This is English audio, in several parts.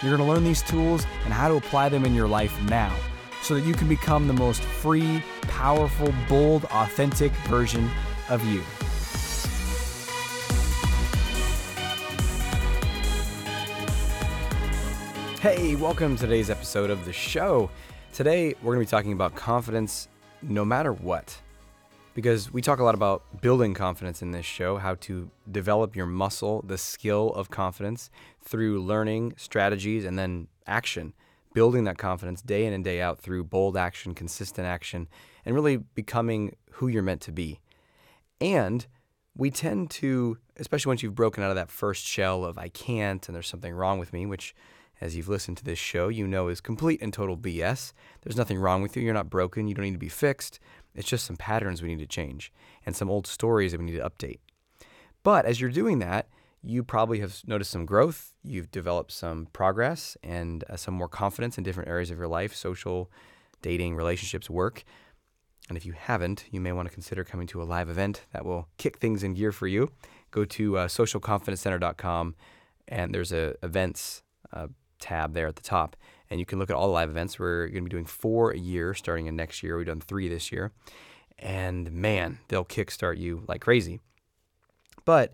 You're going to learn these tools and how to apply them in your life now so that you can become the most free, powerful, bold, authentic version of you. Hey, welcome to today's episode of the show. Today, we're going to be talking about confidence no matter what. Because we talk a lot about building confidence in this show, how to develop your muscle, the skill of confidence through learning, strategies, and then action. Building that confidence day in and day out through bold action, consistent action, and really becoming who you're meant to be. And we tend to, especially once you've broken out of that first shell of I can't and there's something wrong with me, which as you've listened to this show, you know is complete and total BS. There's nothing wrong with you. You're not broken. You don't need to be fixed. It's just some patterns we need to change and some old stories that we need to update. But as you're doing that, you probably have noticed some growth. You've developed some progress and uh, some more confidence in different areas of your life social, dating, relationships, work. And if you haven't, you may want to consider coming to a live event that will kick things in gear for you. Go to uh, socialconfidencecenter.com and there's a events uh, tab there at the top, and you can look at all the live events. We're going to be doing four a year starting in next year. We've done three this year, and man, they'll kickstart you like crazy. But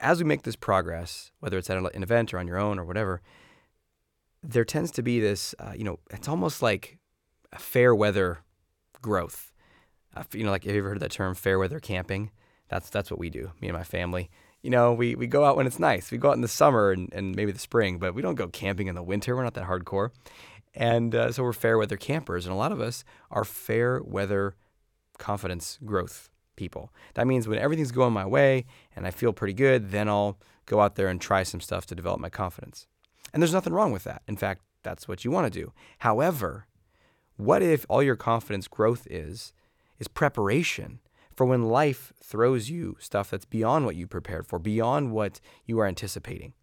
as we make this progress, whether it's at an event or on your own or whatever, there tends to be this, uh, you know, it's almost like a fair weather growth. Uh, you know, like have you ever heard that term, fair weather camping? That's that's what we do, me and my family you know, we, we go out when it's nice. We go out in the summer and, and maybe the spring, but we don't go camping in the winter. We're not that hardcore. And uh, so we're fair weather campers. And a lot of us are fair weather confidence growth people. That means when everything's going my way and I feel pretty good, then I'll go out there and try some stuff to develop my confidence. And there's nothing wrong with that. In fact, that's what you want to do. However, what if all your confidence growth is is preparation for when life throws you stuff that's beyond what you prepared for, beyond what you are anticipating.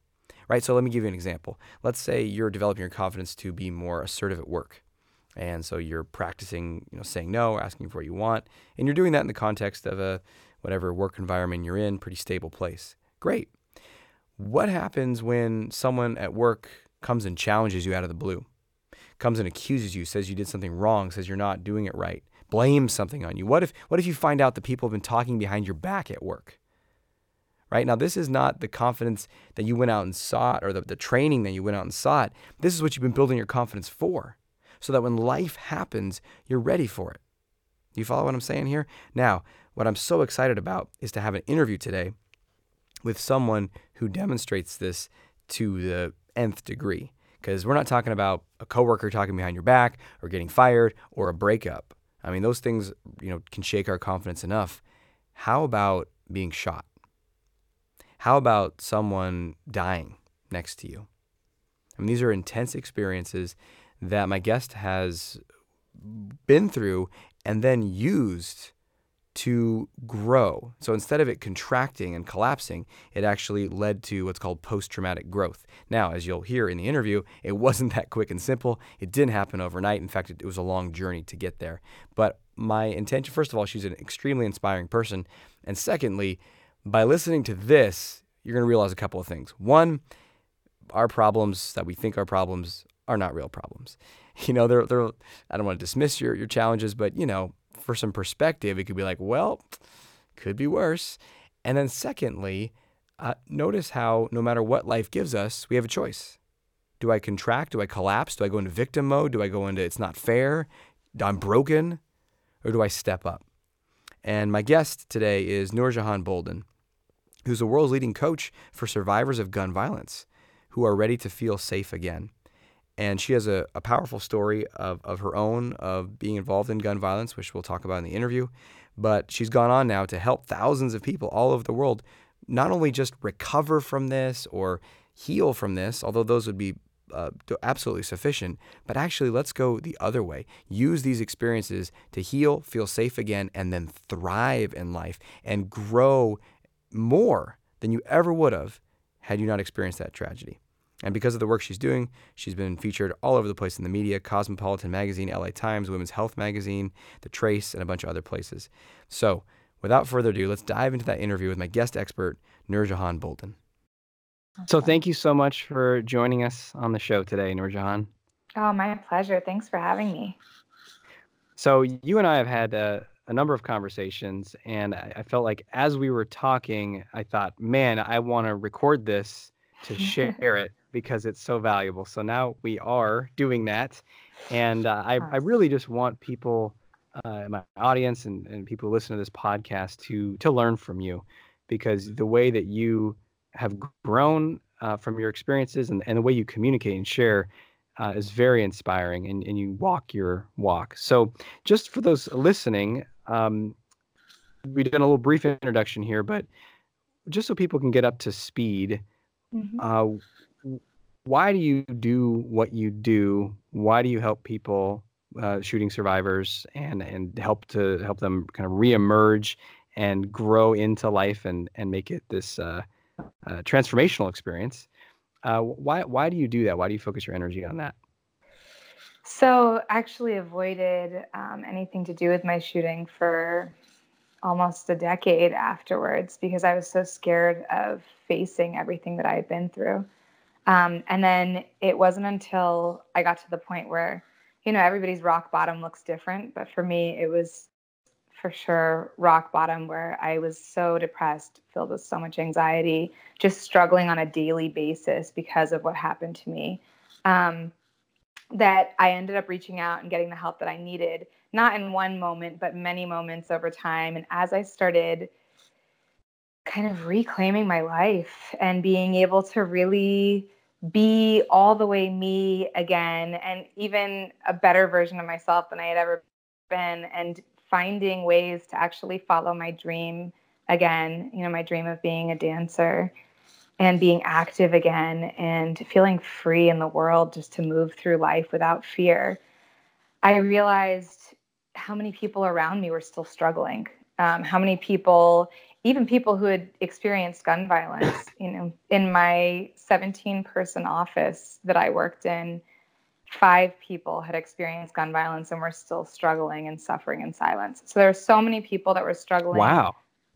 Right? So let me give you an example. Let's say you're developing your confidence to be more assertive at work. And so you're practicing, you know, saying no, asking for what you want, and you're doing that in the context of a whatever work environment you're in, pretty stable place. Great. What happens when someone at work comes and challenges you out of the blue? Comes and accuses you, says you did something wrong, says you're not doing it right blame something on you? What if what if you find out that people have been talking behind your back at work? Right? Now this is not the confidence that you went out and sought or the, the training that you went out and sought. This is what you've been building your confidence for. So that when life happens, you're ready for it. Do you follow what I'm saying here? Now, what I'm so excited about is to have an interview today with someone who demonstrates this to the nth degree. Because we're not talking about a coworker talking behind your back or getting fired or a breakup. I mean, those things, you know, can shake our confidence enough. How about being shot? How about someone dying next to you? I mean, these are intense experiences that my guest has been through and then used to grow. So instead of it contracting and collapsing, it actually led to what's called post traumatic growth. Now, as you'll hear in the interview, it wasn't that quick and simple. It didn't happen overnight. In fact, it, was a long journey to get there. But my intention, first of all, she's an extremely inspiring person. And secondly, by listening to this, you're going to realize a couple of things. One, our problems that we think are problems are not real problems. You know, they're, they're I don't want to dismiss your, your challenges, but, you know, for some perspective, it could be like, well, could be worse. And then, secondly, uh, notice how no matter what life gives us, we have a choice. Do I contract? Do I collapse? Do I go into victim mode? Do I go into it's not fair? I'm broken? Or do I step up? And my guest today is Noorjahan Boulden, who's the world's leading coach for survivors of gun violence who are ready to feel safe again and she has a, a powerful story of, of her own of being involved in gun violence, which we'll talk about in the interview. But she's gone on now to help thousands of people all over the world not only just recover from this or heal from this, although those would be uh, absolutely sufficient. But actually, let's go the other way. Use these experiences to heal, feel safe again, and then thrive in life and grow more than you ever would have had you not experienced that tragedy. And because of the work she's doing, she's been featured all over the place in the media Cosmopolitan Magazine, LA Times, Women's Health Magazine, The Trace, and a bunch of other places. So, without further ado, let's dive into that interview with my guest expert, Noorjahan Boulden. So, thank you so much for joining us on the show today, Noorjahan. Oh, my pleasure. Thanks for having me. So, you and I have had a, a number of conversations, and I, I felt like as we were talking, I thought, man, I want to record this to share it because it's so valuable. So now we are doing that. And uh, I, I really just want people, uh, my audience and, and people who listen to this podcast to, to learn from you because the way that you have grown uh, from your experiences and, and the way you communicate and share uh, is very inspiring and, and you walk your walk. So just for those listening, um, we've done a little brief introduction here, but just so people can get up to speed, mm-hmm. uh, why do you do what you do? Why do you help people, uh, shooting survivors, and and help to help them kind of reemerge and grow into life and and make it this uh, uh, transformational experience? Uh, why why do you do that? Why do you focus your energy on that? So, actually, avoided um, anything to do with my shooting for almost a decade afterwards because I was so scared of facing everything that I had been through. Um, and then it wasn't until I got to the point where, you know, everybody's rock bottom looks different. But for me, it was for sure rock bottom where I was so depressed, filled with so much anxiety, just struggling on a daily basis because of what happened to me. Um, that I ended up reaching out and getting the help that I needed, not in one moment, but many moments over time. And as I started kind of reclaiming my life and being able to really be all the way me again and even a better version of myself than I had ever been and finding ways to actually follow my dream again, you know, my dream of being a dancer and being active again and feeling free in the world just to move through life without fear. I realized how many people around me were still struggling, um, how many people even people who had experienced gun violence, you know, in my 17 person office that I worked in, five people had experienced gun violence and were still struggling and suffering in silence. So there were so many people that were struggling. Wow.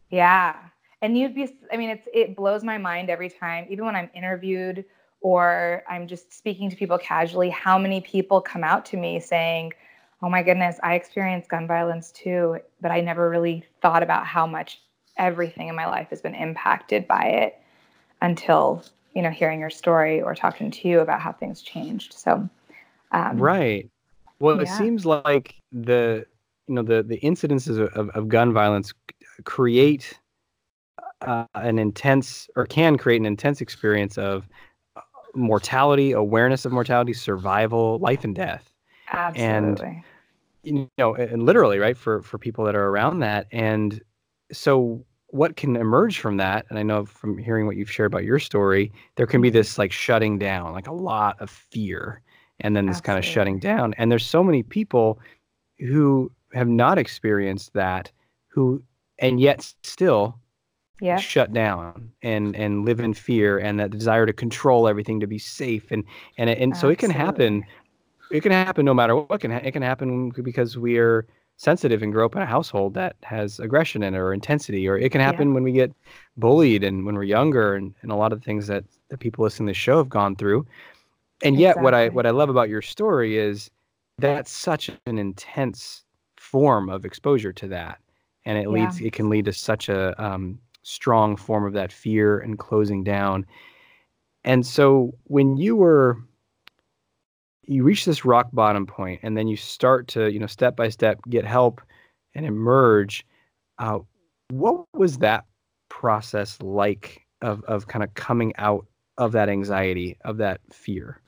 Yeah. And you'd be I mean it's it blows my mind every time even when I'm interviewed or I'm just speaking to people casually how many people come out to me saying, "Oh my goodness, I experienced gun violence too, but I never really thought about how much everything in my life has been impacted by it until you know hearing your story or talking to you about how things changed. So um, right. Well yeah. it seems like the you know the the incidences of, of gun violence create uh, an intense or can create an intense experience of uh, mortality awareness of mortality survival life and death. Absolutely. and you know and literally right for for people that are around that. And so what can emerge from that and i know from hearing what you've shared about your story there can be mm-hmm. this like shutting down like a lot of fear and then this Absolutely. kind of shutting down and there's so many people who have not experienced that who and yet still yeah. shut down and and live in fear and that desire to control everything to be safe and and and so it can happen it can happen no matter what can it can happen because we're sensitive and grow up in a household that has aggression in it or intensity or it can happen yeah. when we get bullied and when we're younger and, and a lot of the things that the people listening to the show have gone through and yet exactly. what i what i love about your story is that's such an intense form of exposure to that and it leads yeah. it can lead to such a um, strong form of that fear and closing down and so when you were you reach this rock bottom point and then you start to you know step by step get help and emerge uh, what was that process like of of kind of coming out of that anxiety of that fear?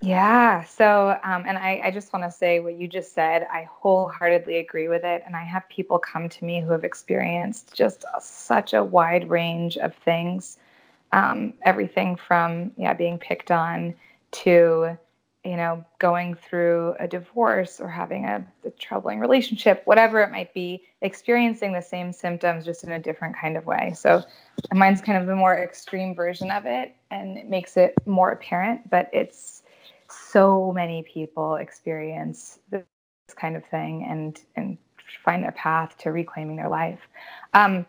Yeah so um, and I, I just want to say what you just said i wholeheartedly agree with it and i have people come to me who have experienced just a, such a wide range of things um, everything from yeah being picked on to you know, going through a divorce or having a, a, troubling relationship, whatever it might be, experiencing the same symptoms just in a different kind of way. So mine's kind of the more extreme version of it and it makes it more apparent, but it's so many people experience this kind of thing and and find their path to reclaiming their life. Um,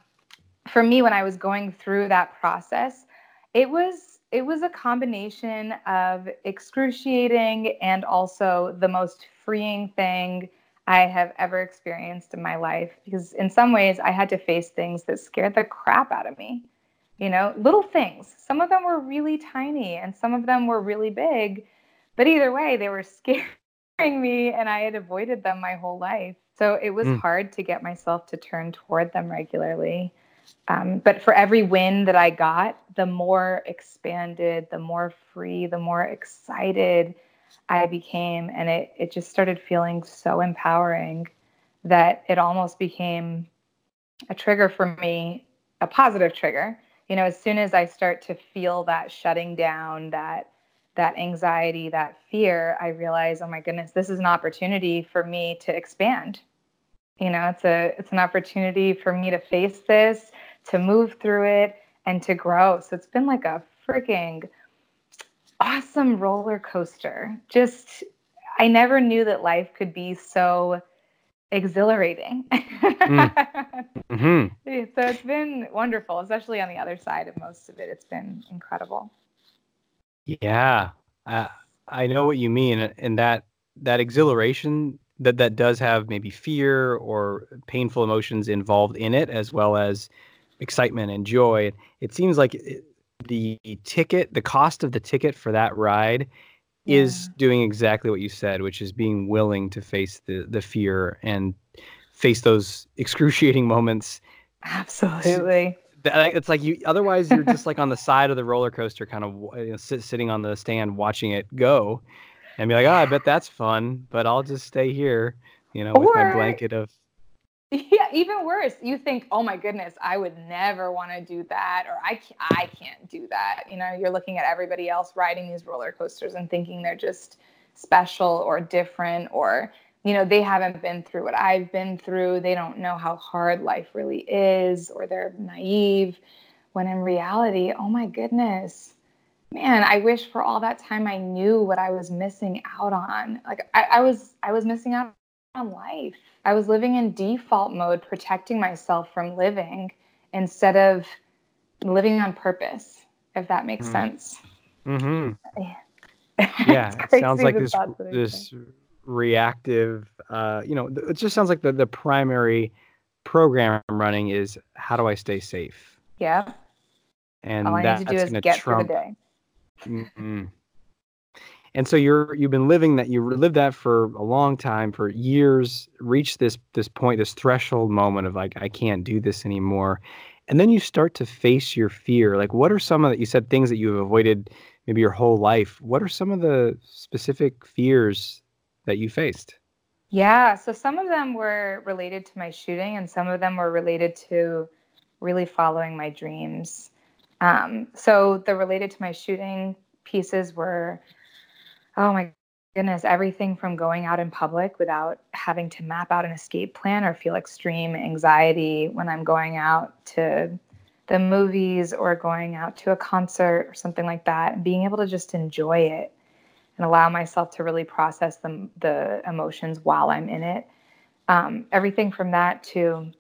for me, when I was going through that process, it was it was a combination of excruciating and also the most freeing thing I have ever experienced in my life because in some ways I had to face things that scared the crap out of me. You know, little things. Some of them were really tiny and some of them were really big, but either way they were scaring me and I had avoided them my whole life. So it was mm. hard to get myself to turn toward them regularly. Um, but for every win that I got, the more expanded, the more free, the more excited I became. And it, it just started feeling so empowering that it almost became a trigger for me, a positive trigger. You know, as soon as I start to feel that shutting down, that that anxiety, that fear, I realize, oh my goodness, this is an opportunity for me to expand. You know, it's a it's an opportunity for me to face this to move through it and to grow. So it's been like a freaking awesome roller coaster. Just, I never knew that life could be so exhilarating. mm. mm-hmm. So it's been wonderful, especially on the other side of most of it. It's been incredible. Yeah, uh, I know what you mean, and that that exhilaration that that does have maybe fear or painful emotions involved in it, as well as excitement and joy. It seems like the ticket, the cost of the ticket for that ride yeah. is doing exactly what you said, which is being willing to face the the fear and face those excruciating moments. Absolutely. It's like you. Otherwise, you're just like on the side of the roller coaster, kind of you know, sit, sitting on the stand, watching it go, and be like, "Oh, I bet that's fun," but I'll just stay here, you know, or, with my blanket of Yeah, even worse. You think, "Oh my goodness, I would never want to do that," or "I I can't do that." You know, you're looking at everybody else riding these roller coasters and thinking they're just special or different, or you know, they haven't been through what I've been through. They don't know how hard life really is, or they're naive. When in reality, oh my goodness, man, I wish for all that time I knew what I was missing out on. Like I, I was, I was missing out on life I was living in default mode, protecting myself from living instead of living on purpose, if that makes mm. sense. Mm-hmm. Yeah, it sounds like this this reactive. Uh, you know, it just sounds like the the primary program I'm running is how do I stay safe? Yeah. And all I need to do is get trump, through the day. Mm-hmm. And so you're you've been living that you lived that for a long time for years reached this this point this threshold moment of like i can't do this anymore. And then you start to face your fear. Like what are some of that you said things that you have avoided maybe your whole life. What are some of the specific fears that you faced? Yeah so some of them were related to my shooting and some of them were related to really following my dreams um, so the related to my shooting pieces were oh my goodness, everything from going out in public without having to map out an escape plan or feel extreme anxiety when I'm going out to the movies or going out to a concert or something like that, and being able to just enjoy it and allow myself to really process the, the emotions while I'm in it. Um, everything from that to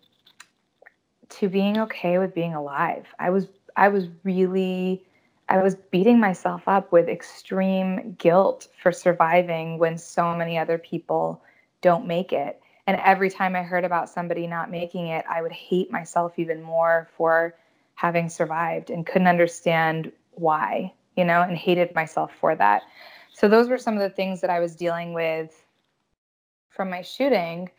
to being okay with being alive. I was I was really I was beating myself up with extreme guilt for surviving when so many other people don't make it. And every time I heard about somebody not making it, I would hate myself even more for having survived and couldn't understand why, you know, and hated myself for that. So, those were some of the things that I was dealing with from my shooting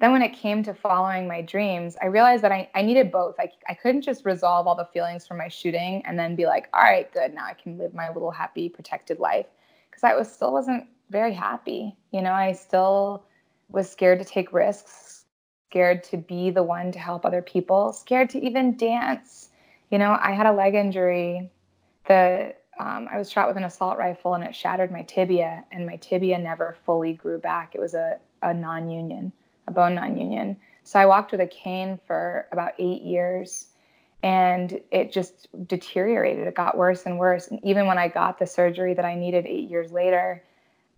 then when it came to following my dreams, I realized that I, I needed both. I, I couldn't just resolve all the feelings from my shooting and then be like, all right, good, now I can live my little happy, protected life. Because I was still wasn't very happy. You know, I still was scared to take risks, scared to be the one to help other people, scared to even dance. You know, I had a leg injury. The um, I was shot with an assault rifle and it shattered my tibia, and my tibia never fully grew back. It was a, a non union, a bone non union. So I walked with a cane for about eight years and it just deteriorated. It got worse and worse. And even when I got the surgery that I needed eight years later,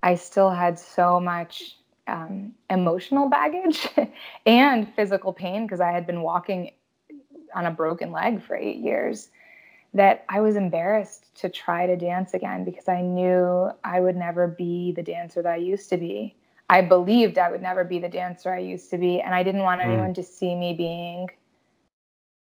I still had so much um, emotional baggage and physical pain because I had been walking on a broken leg for eight years that I was embarrassed to try to dance again because I knew I would never be the dancer that I used to be. I believed I would never be the dancer I used to be, and I didn't want mm. anyone to see me being,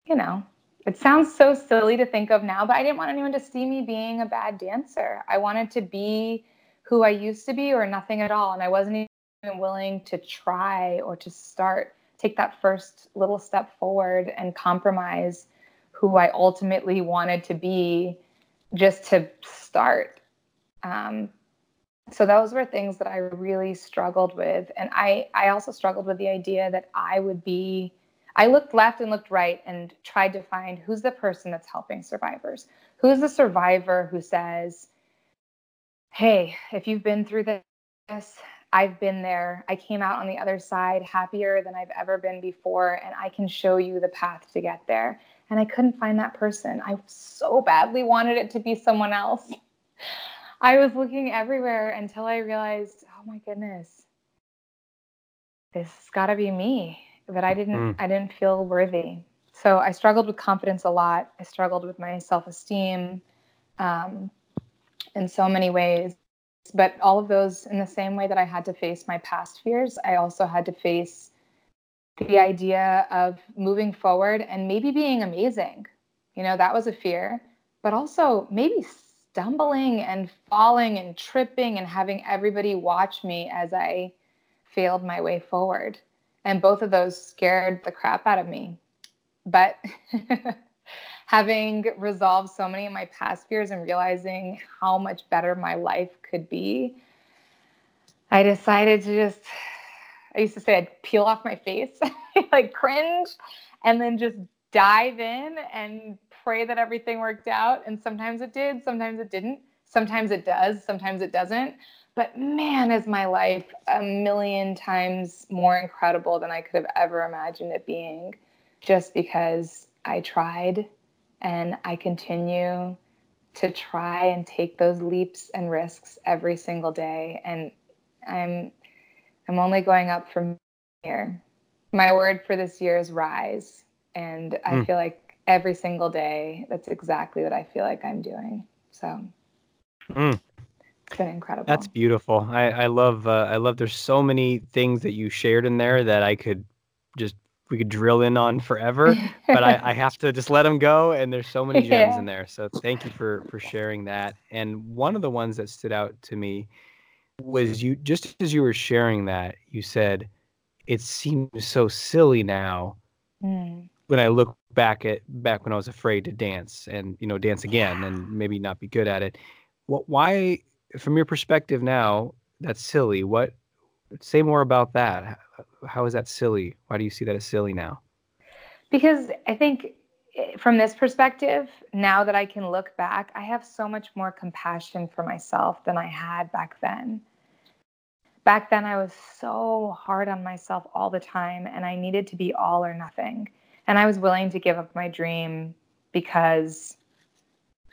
you know, it sounds so silly to think of now, but I didn't want anyone to see me being a bad dancer. I wanted to be who I used to be or nothing at all. And I wasn't even willing to try or to start, take that first little step forward and compromise who I ultimately wanted to be just to start. Um, so those were things that I really struggled with. And I, I also struggled with the idea that I would be, I looked left and looked right and tried to find who's the person that's helping survivors. Who's the survivor who says, Hey, if you've been through this, I've been there. I came out on the other side happier than I've ever been before, and I can show you the path to get there and I couldn't find that person. I so badly wanted it to be someone else. I was looking everywhere until I realized, oh my goodness, this has got to be me. But I didn't, mm. I didn't feel worthy. So I struggled with confidence a lot. I struggled with my self-esteem um, in so many ways. But all of those, in the same way that I had to face my past fears, I also had to face the idea of moving forward and maybe being amazing. You know, that was a fear, but also maybe stumbling and falling and tripping and having everybody watch me as I failed my way forward. And both of those scared the crap out of me. But having resolved so many of my past fears and realizing how much better my life could be, I decided to just I used to say I'd peel off my face, like cringe, and then just dive in and pray that everything worked out. And sometimes it did, sometimes it didn't. Sometimes it does, sometimes it doesn't. But man, is my life a million times more incredible than I could have ever imagined it being just because I tried and I continue to try and take those leaps and risks every single day. And I'm I'm only going up from here. My word for this year is rise. And I mm. feel like every single day, that's exactly what I feel like I'm doing. So mm. it's been incredible. That's beautiful. I, I love, uh, I love there's so many things that you shared in there that I could just, we could drill in on forever, but I, I have to just let them go. And there's so many gems yeah. in there. So thank you for, for sharing that. And one of the ones that stood out to me was you just as you were sharing that you said it seems so silly now mm. when i look back at back when i was afraid to dance and you know dance again yeah. and maybe not be good at it what why from your perspective now that's silly what say more about that how is that silly why do you see that as silly now because i think eh, from this perspective now that i can look back i have so much more compassion for myself than i had back then back then I was so hard on myself all the time and I needed to be all or nothing. And I was willing to give up my dream because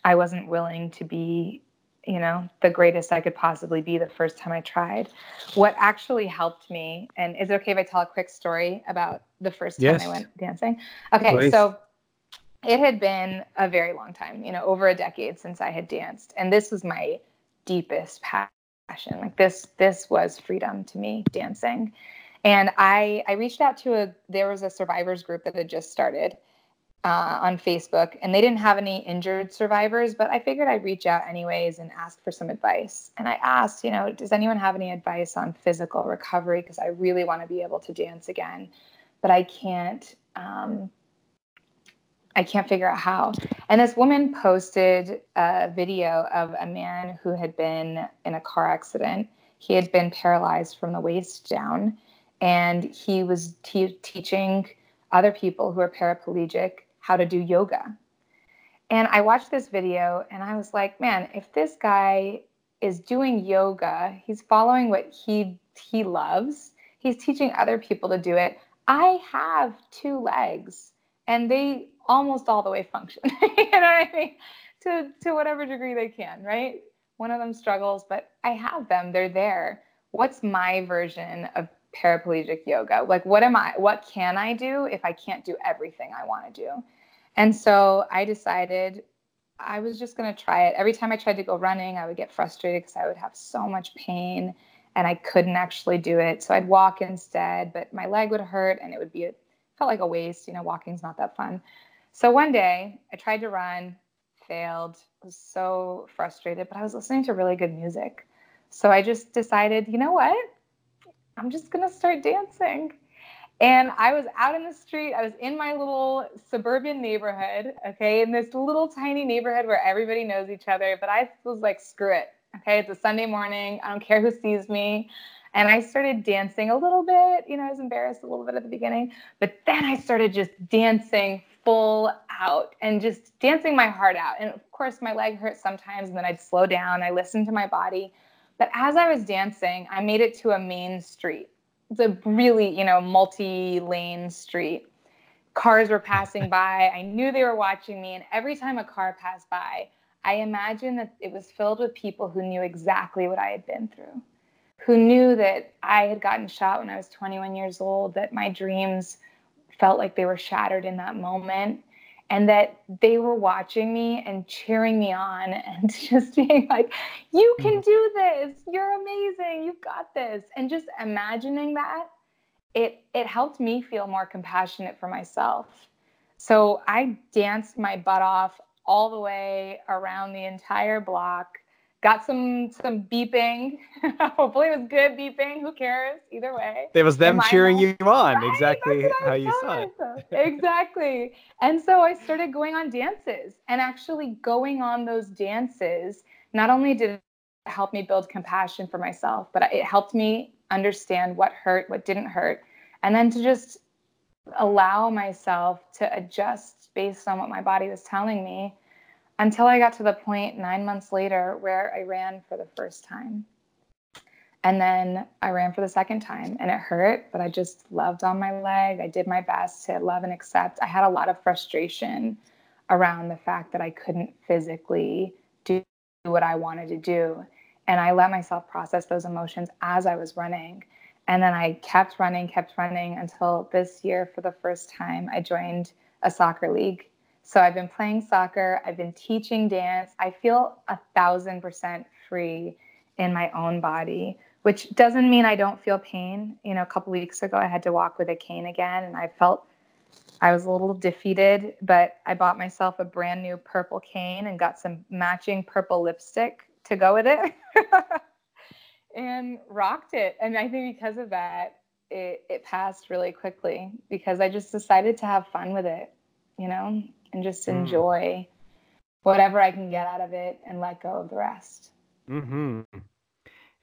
I wasn't willing to be, you know, the greatest I could possibly be the first time I tried. What actually helped me, and is it okay if I tell a quick story about the first time yes. I went dancing? Okay, Please. so it had been a very long time, you know, over a decade since I had danced. And this was my deepest passion passion. Like this, this was freedom to me, dancing. And I, I reached out to a, there was a survivors group that had just started uh, on Facebook, and they didn't have any injured survivors, but I figured I'd reach out anyways and ask for some advice. And I asked, you know, does anyone have any advice on physical recovery? Because I really want to be able to dance again, but I can't. Um, I can't figure out how. And this woman posted a video of a man who had been in a car accident. He had been paralyzed from the waist down, and he was te- teaching other people who are paraplegic how to do yoga. And I watched this video and I was like, man, if this guy is doing yoga, he's following what he he loves, he's teaching other people to do it. I have two legs and they almost all the way function. you know what I mean? To to whatever degree they can, right? One of them struggles, but I have them. They're there. What's my version of paraplegic yoga? Like what am I what can I do if I can't do everything I want to do? And so I decided I was just going to try it. Every time I tried to go running, I would get frustrated because I would have so much pain and I couldn't actually do it. So I'd walk instead, but my leg would hurt and it would be a, felt like a waste. You know, walking's not that fun. So one day I tried to run, failed, was so frustrated, but I was listening to really good music. So I just decided, you know what? I'm just going to start dancing. And I was out in the street. I was in my little suburban neighborhood, okay, in this little tiny neighborhood where everybody knows each other. But I was like, screw it. Okay, it's a Sunday morning. I don't care who sees me. And I started dancing a little bit. You know, I was embarrassed a little bit at the beginning, but then I started just dancing full out and just dancing my heart out. And of course, my leg hurt sometimes, and then I'd slow down. I listened to my body. But as I was dancing, I made it to a main street it's a really, you know, multi-lane street. Cars were passing by. I knew they were watching me, and every time a car passed by, I imagined that it was filled with people who knew exactly what I had been through, who knew that I had gotten shot when I was 21 years old, that my dreams felt like they were shattered in that moment, and that they were watching me and cheering me on and just being like, You can mm-hmm. do this. You're amazing. You've got this. And just imagining that, it, it helped me feel more compassionate for myself. So I danced my butt off all the way around the entire block got some some beeping. Hopefully it was good beeping. Who cares? Either way. It was them cheering you on. Right? Exactly how you saw it. exactly. And so I started going on dances and actually going on those dances. Not only did it help me build compassion for myself, but it helped me understand what hurt, what didn't hurt, and then to just allow myself to adjust based on what my body was telling me until I got to the point nine months later where I ran for the first time. And then I ran for the second time and it hurt, but I just loved on my leg. I did my best to love and accept. I had a lot of frustration around the fact that I couldn't physically do what I wanted to do. And I let myself process those emotions as I was running. And then I kept running, kept running until this year, for the first time, I joined a soccer league so I've been playing soccer, I've been teaching dance. I feel a thousand percent free in my own body, which doesn't mean I don't feel pain. You know, a couple weeks ago, I had to walk with a cane again, and I felt I was a little defeated, but I bought myself a brand new purple cane and got some matching purple lipstick to go with it and rocked it. And I think because of that, it, it passed really quickly because I just decided to have fun with it, you know? And just mm. enjoy whatever I can get out of it and let go of the rest. Hmm.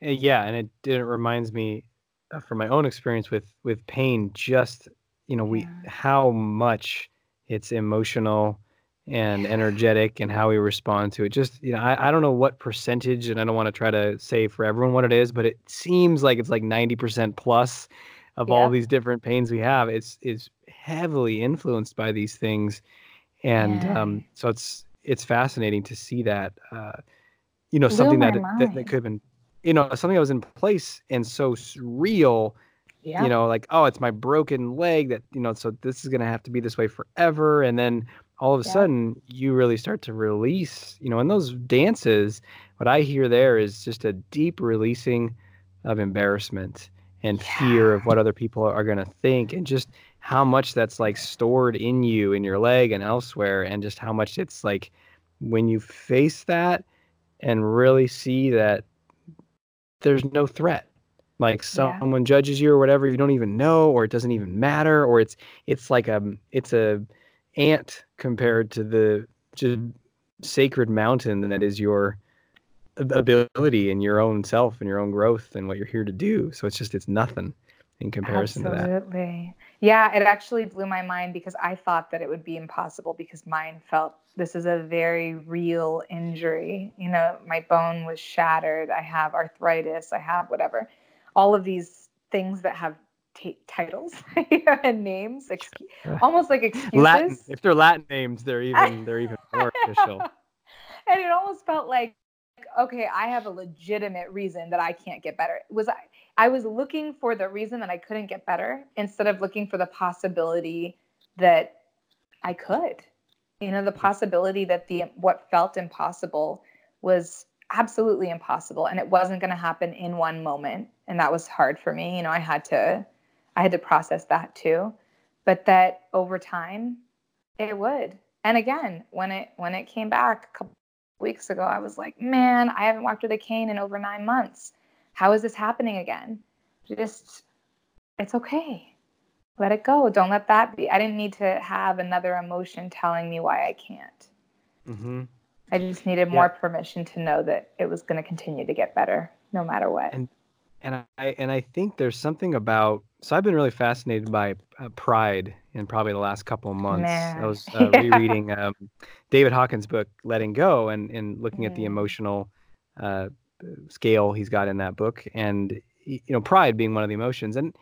Yeah, and it, it reminds me uh, from my own experience with with pain. Just you know, we yeah. how much it's emotional and energetic and how we respond to it. Just you know, I, I don't know what percentage, and I don't want to try to say for everyone what it is, but it seems like it's like ninety percent plus of yeah. all these different pains we have. It's is heavily influenced by these things and yeah. um, so it's it's fascinating to see that uh, you know something that, that, that could have been you know something that was in place and so real yeah. you know like oh it's my broken leg that you know so this is going to have to be this way forever and then all of a yeah. sudden you really start to release you know in those dances what i hear there is just a deep releasing of embarrassment and yeah. fear of what other people are going to think and just how much that's like stored in you in your leg and elsewhere and just how much it's like when you face that and really see that there's no threat like someone yeah. judges you or whatever you don't even know or it doesn't even matter or it's it's like a it's a ant compared to the just sacred mountain that is your ability and your own self and your own growth and what you're here to do so it's just it's nothing in comparison Absolutely. to that. Absolutely. Yeah, it actually blew my mind because I thought that it would be impossible because mine felt this is a very real injury. You know, my bone was shattered. I have arthritis. I have whatever. All of these things that have t- titles and names, excuse, almost like excuses. Latin. If they're Latin names, they're even they're even more official. And it almost felt like, okay, I have a legitimate reason that I can't get better. Was I? I was looking for the reason that I couldn't get better instead of looking for the possibility that I could. You know, the mm. possibility that the what felt impossible was absolutely impossible and it wasn't going to happen in one moment and that was hard for me. You know, I had to I had to process that too. But that over time it would. And again, when it when it came back a couple weeks ago, I was like, "Man, I haven't walked with a cane in over 9 months." How is this happening again? Just, it's okay. Let it go. Don't let that be. I didn't need to have another emotion telling me why I can't. Mm-hmm. I just needed more yeah. permission to know that it was going to continue to get better no matter what. And and I and I think there's something about so I've been really fascinated by uh, pride in probably the last couple of months. Man. I was uh, yeah. rereading um, David Hawkins' book Letting Go and and looking mm. at the mm. emotional uh, scale he's got in that book, and you know, pride being one of the emotions, and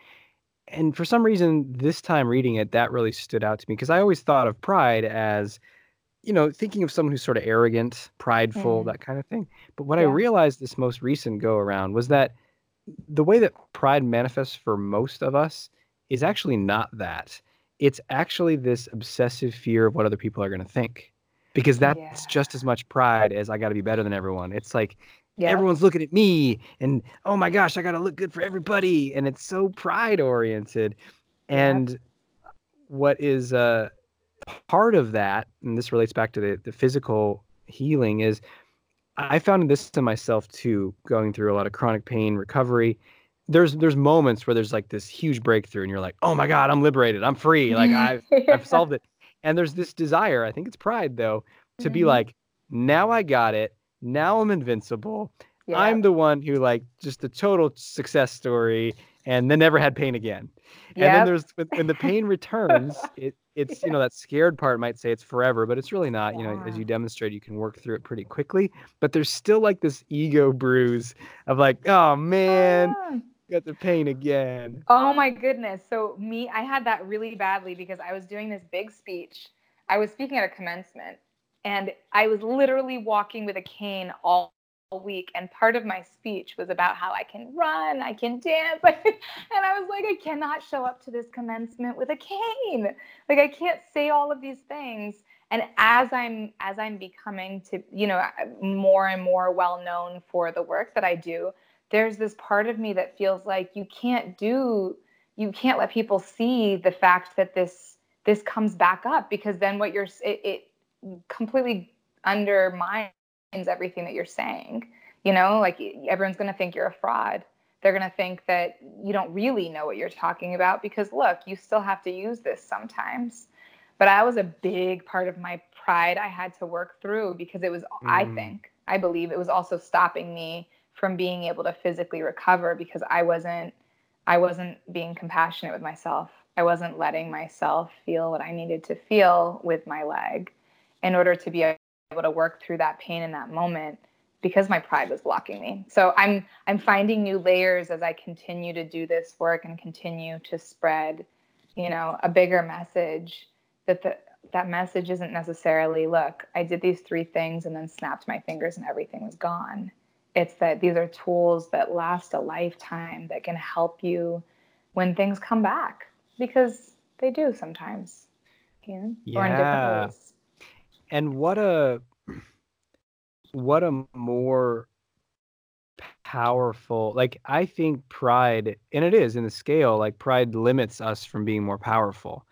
and for some reason, this time reading it, that really stood out to me because I always thought of pride as you know, thinking of someone who's sort of arrogant, prideful, mm. that kind of thing. But what yeah. I realized this most recent go around was that the way that pride manifests for most of us is actually not that. It's actually this obsessive fear of what other people are going to think. Because that's yeah. just as much pride as I got to be better than everyone. It's like yeah. everyone's looking at me and oh my gosh i gotta look good for everybody and it's so pride oriented and yeah. what is uh part of that and this relates back to the, the physical healing is i found this in myself too going through a lot of chronic pain recovery there's there's moments where there's like this huge breakthrough and you're like oh my god i'm liberated i'm free like i've i've solved it and there's this desire i think it's pride though to mm-hmm. be like now i got it now I'm invincible. Yeah. I'm the one who like just a total success story and then never had pain again. Yep. And then there's when, the pain returns, it it's you know that scared part might say it's forever, but it's really not. Yeah. You know, as you demonstrate, you can work through it pretty quickly. But there's still like this ego bruise of like, oh man, ah. got the pain again. Oh my goodness. So me, I had that really badly because I was doing this big speech. I was speaking at a commencement and I was literally walking with a cane all week and part of my speech was about how I can run, I can dance. and I was like, I cannot show up to this commencement with a cane. Like I can't say all of these things. And as I'm as I'm becoming to, you know, more and more well known for the work that I do, there's this part of me that feels like you can't do you can't let people see the fact that this this comes back up because then what you're it, it completely undermines everything that you're saying. You know, like everyone's going to think you're a fraud. They're going to think that you don't really know what you're talking about because look, you still have to use this sometimes. But I was a big part of my pride I had to work through because it was, mm. I think, I believe it was also stopping me from being able to physically recover because I wasn't I wasn't being compassionate with myself. I wasn't letting myself feel what I needed to feel with my leg in order to be able to work through that pain in that moment because my pride was blocking me. So I'm I'm finding new layers as I continue to do this work and continue to spread, you know, a bigger message that the that message isn't necessarily look, I did these three things and then snapped my fingers and everything was gone. It's that these are tools that last a lifetime that can help you when things come back because they do sometimes. You know, yeah. or in different ways and what a what a more powerful like i think pride and it is in the scale like pride limits us from being more powerful.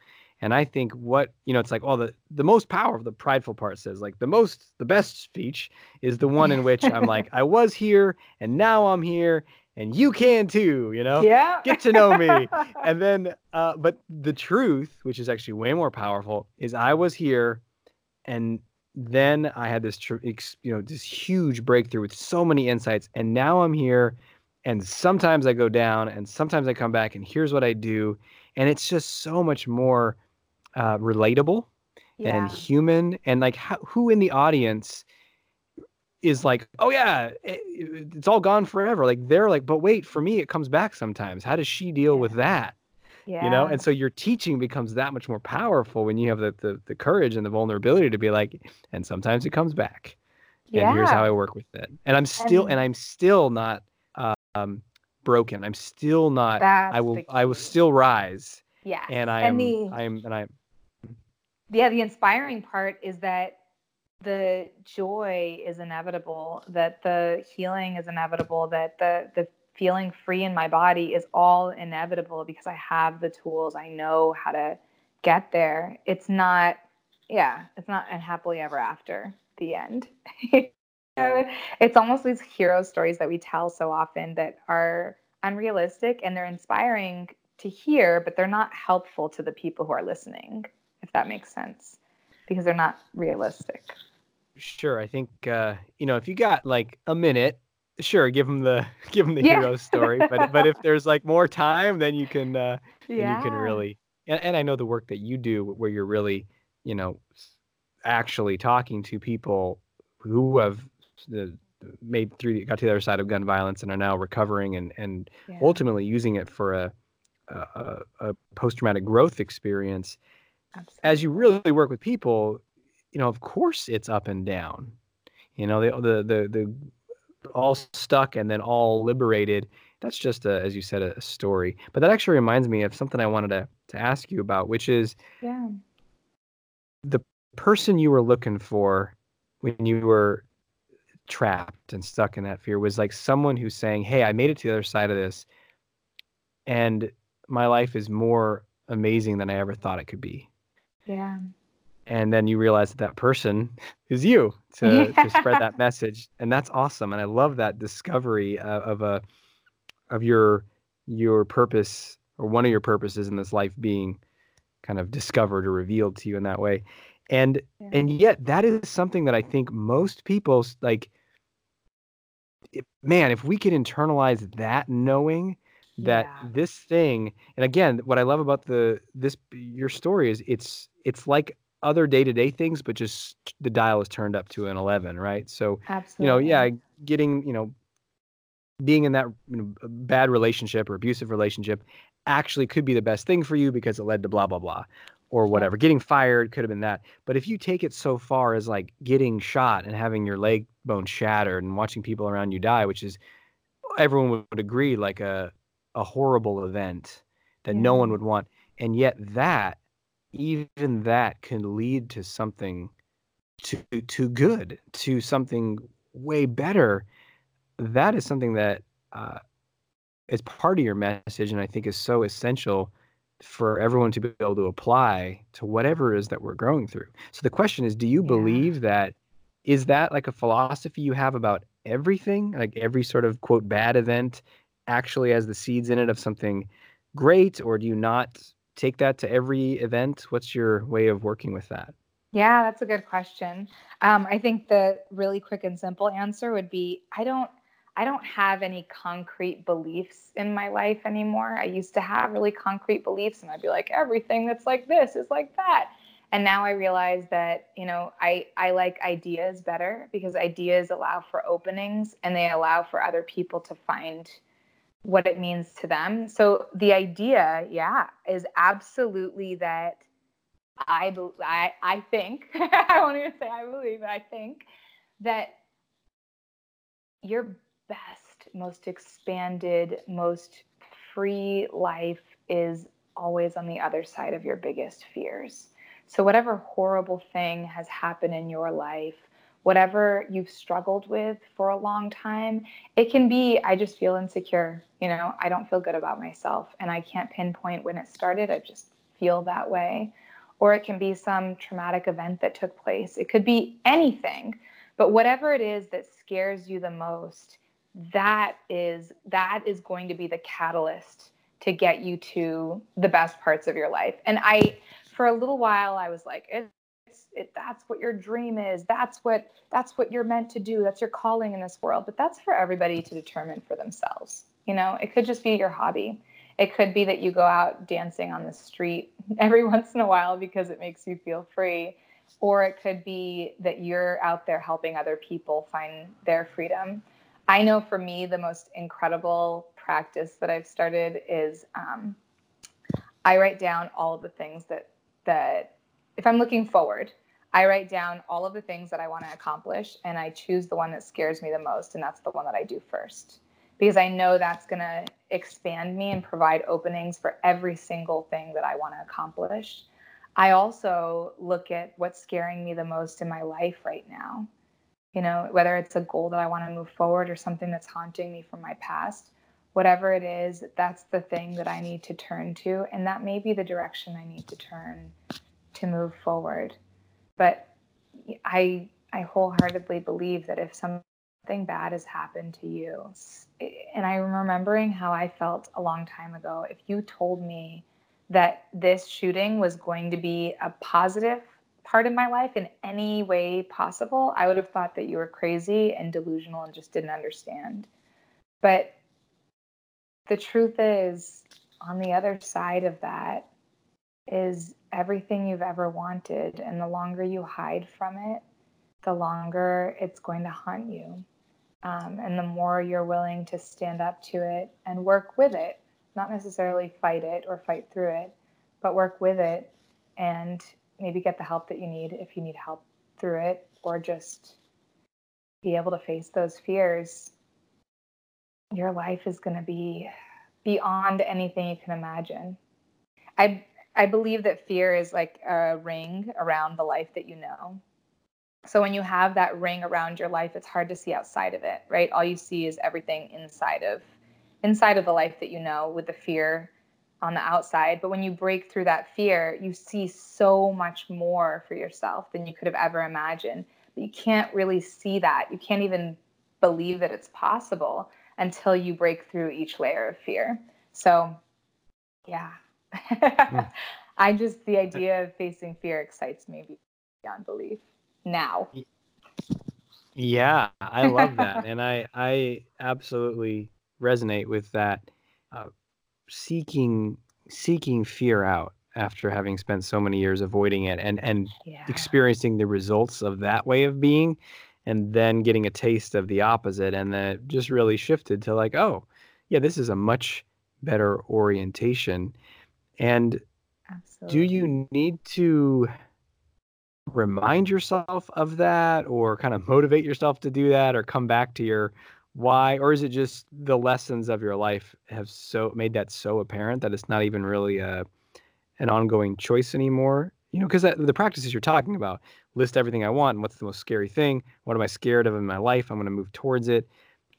And i think what you know it's like all oh, the the most powerful the prideful part says like the most the best speech is the one in which i'm like i was here and now i'm here and you can too you know? Yeah. Get to know me. And then uh but the truth which is actually way more powerful is i was here and then I had this, you know, this huge breakthrough with so many insights, and now I'm here, and sometimes I go down, and sometimes I come back, and here's what I do, and it's just so much more uh, relatable yeah. and human, and like how, who in the audience is like, oh yeah, it, it's all gone forever. Like they're like, but wait, for me, it comes back sometimes. How does she deal yeah. with that? Yeah. You know, and so your teaching becomes that much more powerful when you have the, the the courage and the vulnerability to be like, and sometimes it comes back. Yeah. And here's how I work with it. And I'm still and, and I'm still not um broken. I'm still not I will I will still rise. Yeah. And I am the, I am and I Yeah, the inspiring part is that the joy is inevitable, that the healing is inevitable, that the the feeling free in my body is all inevitable because I have the tools. I know how to get there. It's not, yeah, it's not unhappily ever after the end. it's almost these hero stories that we tell so often that are unrealistic and they're inspiring to hear, but they're not helpful to the people who are listening, if that makes sense, because they're not realistic. Sure. I think, uh, you know, if you got like a minute sure give them the give them the yeah. hero story but but if there's like more time then you can uh yeah. you can really and, and i know the work that you do where you're really you know actually talking to people who have uh, made through got to the other side of gun violence and are now recovering and and yeah. ultimately using it for a a, a post-traumatic growth experience Absolutely. as you really work with people you know of course it's up and down you know the the the, the all stuck and then all liberated. That's just a, as you said, a story. But that actually reminds me of something I wanted to to ask you about, which is yeah. the person you were looking for when you were trapped and stuck in that fear was like someone who's saying, "Hey, I made it to the other side of this, and my life is more amazing than I ever thought it could be." Yeah and then you realize that that person is you to, yeah. to spread that message and that's awesome and i love that discovery of, of a of your your purpose or one of your purposes in this life being kind of discovered or revealed to you in that way and yeah. and yet that is something that i think most people like man if we could internalize that knowing that yeah. this thing and again what i love about the this your story is it's it's like other day-to-day things but just the dial is turned up to an 11 right so Absolutely. you know yeah getting you know being in that you know, bad relationship or abusive relationship actually could be the best thing for you because it led to blah blah blah or whatever yeah. getting fired could have been that but if you take it so far as like getting shot and having your leg bone shattered and watching people around you die which is everyone would agree like a a horrible event that yeah. no one would want and yet that even that can lead to something to to good, to something way better. That is something that uh, is part of your message, and I think is so essential for everyone to be able to apply to whatever it is that we're growing through. So the question is, do you yeah. believe that? Is that like a philosophy you have about everything? Like every sort of quote bad event actually has the seeds in it of something great, or do you not take that to every event? What's your way of working with that? Yeah, that's a good question. Um, I think the really quick and simple answer would be I don't I don't have any concrete beliefs in my life anymore. I used to have really concrete beliefs and I'd be like everything that's like this is like that. And now I realize that, you know, I I like ideas better because ideas allow for openings and they allow for other people to find what it means to them. So the idea, yeah, is absolutely that I I I think I won't even say I believe, I think that your best, most expanded, most free life is always on the other side of your biggest fears. So whatever horrible thing has happened in your life, whatever you've struggled with for a long time, it can be, I just feel insecure. You know, I don't feel good about myself and I can't pinpoint when it started. I just feel that way. Or it can be some traumatic event that took place. It could be anything. But whatever it is that scares you the most, that is that is going to be the catalyst to get you to the best parts of your life. And I for a little while I was like, it's it, that's what your dream is. That's what that's what you're meant to do. That's your calling in this world. But that's for everybody to determine for themselves. You know it could just be your hobby. It could be that you go out dancing on the street every once in a while because it makes you feel free. Or it could be that you're out there helping other people find their freedom. I know for me the most incredible practice that i've started is um, i write down all of the things that that if I'm looking forward, I write down all of the things that I want to accomplish and I choose the one that scares me the most and that's the one that I do first because I know that's going to expand me and provide openings for every single thing that I want to accomplish. I also look at what's scaring me the most in my life right now. You know, whether it's a goal that I want to move forward or something that's haunting me from my past, whatever it is, that's the thing that I need to turn to. And that may be the direction I need to turn to move forward. But I I wholeheartedly believe that if something bad has happened to you, eh, and I'm remembering how I felt a long time ago, if you told me that this shooting was going to be a positive part of my life in any way possible, I would have thought that you were crazy and delusional and just didn't understand. But the truth is, on the other side of that is everything you've ever wanted. And the longer you hide from it, the longer it's going to haunt you. Um, and the more you're willing to stand up to it and work with it, not necessarily fight it or fight through it, but work with it and maybe get the help that you need if you need help through it, or just be able to face those fears your life is going to be beyond anything you can imagine. I I believe that fear is like a ring around the life that you know. So when you have that ring around your life, it's hard to see outside of it, right? All you see is everything inside of inside of the life that you know with the fear on the outside. But when you break through that fear, you see so much more for yourself than you could have ever imagined. But you can't really see that. You can't even believe that it's possible until you break through each layer of fear. So, yeah. Mm. I just, the idea of facing fear excites me beyond belief now. Yeah, I love that. and I, I absolutely resonate with that. Uh, seeking, seeking fear out after having spent so many years avoiding it and, and yeah. experiencing the results of that way of being and then getting a taste of the opposite and then it just really shifted to like oh yeah this is a much better orientation and Absolutely. do you need to remind yourself of that or kind of motivate yourself to do that or come back to your why? Or is it just the lessons of your life have so made that so apparent that it's not even really a an ongoing choice anymore? You know because the practices you're talking about list everything i want and what's the most scary thing? What am i scared of in my life? I'm going to move towards it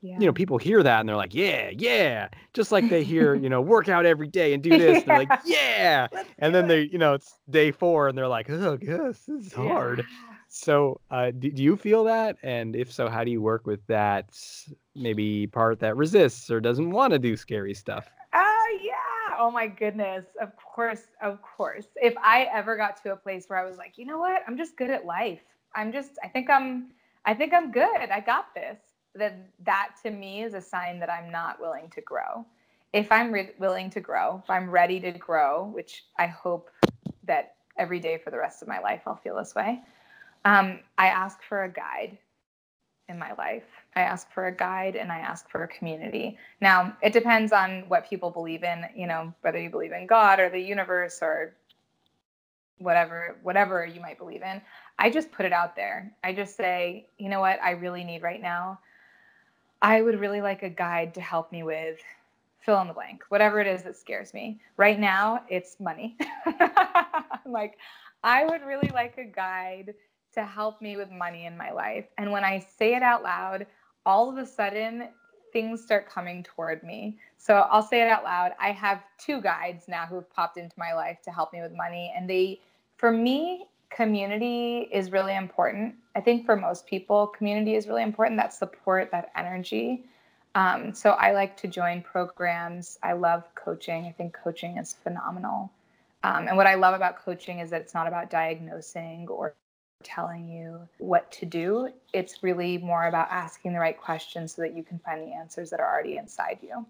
yeah. you know people hear that and they're like yeah yeah just like they hear you know work out every day and do this yeah. and they're like yeah Let's and then it. they you know it's day four and they're like oh yes this is hard yeah. so uh, do, do you feel that and if so how do you work with that maybe part that resists or doesn't want to do scary stuff oh yeah Oh my goodness. Of course, of course. If I ever got to a place where I was like, you know what? I'm just good at life. I'm just I think I'm I think I'm good. I got this. Then that to me is a sign that I'm not willing to grow. If I'm re- willing to grow, if I'm ready to grow, which I hope that every day for the rest of my life I'll feel this way. Um, I ask for a guide in my life. I ask for a guide and I ask for a community. Now, it depends on what people believe in, you know, whether you believe in God or the universe or whatever whatever you might believe in. I just put it out there. I just say, you know what I really need right now? I would really like a guide to help me with fill in the blank, whatever it is that scares me. Right now, it's money. I'm like I would really like a guide to help me with money in my life. And when I say it out loud, all of a sudden things start coming toward me. So I'll say it out loud. I have two guides now who have popped into my life to help me with money. And they, for me, community is really important. I think for most people, community is really important that support, that energy. Um, so I like to join programs. I love coaching. I think coaching is phenomenal. Um, and what I love about coaching is that it's not about diagnosing or telling you what to do. It's really more about asking the right questions so that you can find the answers that are already inside you.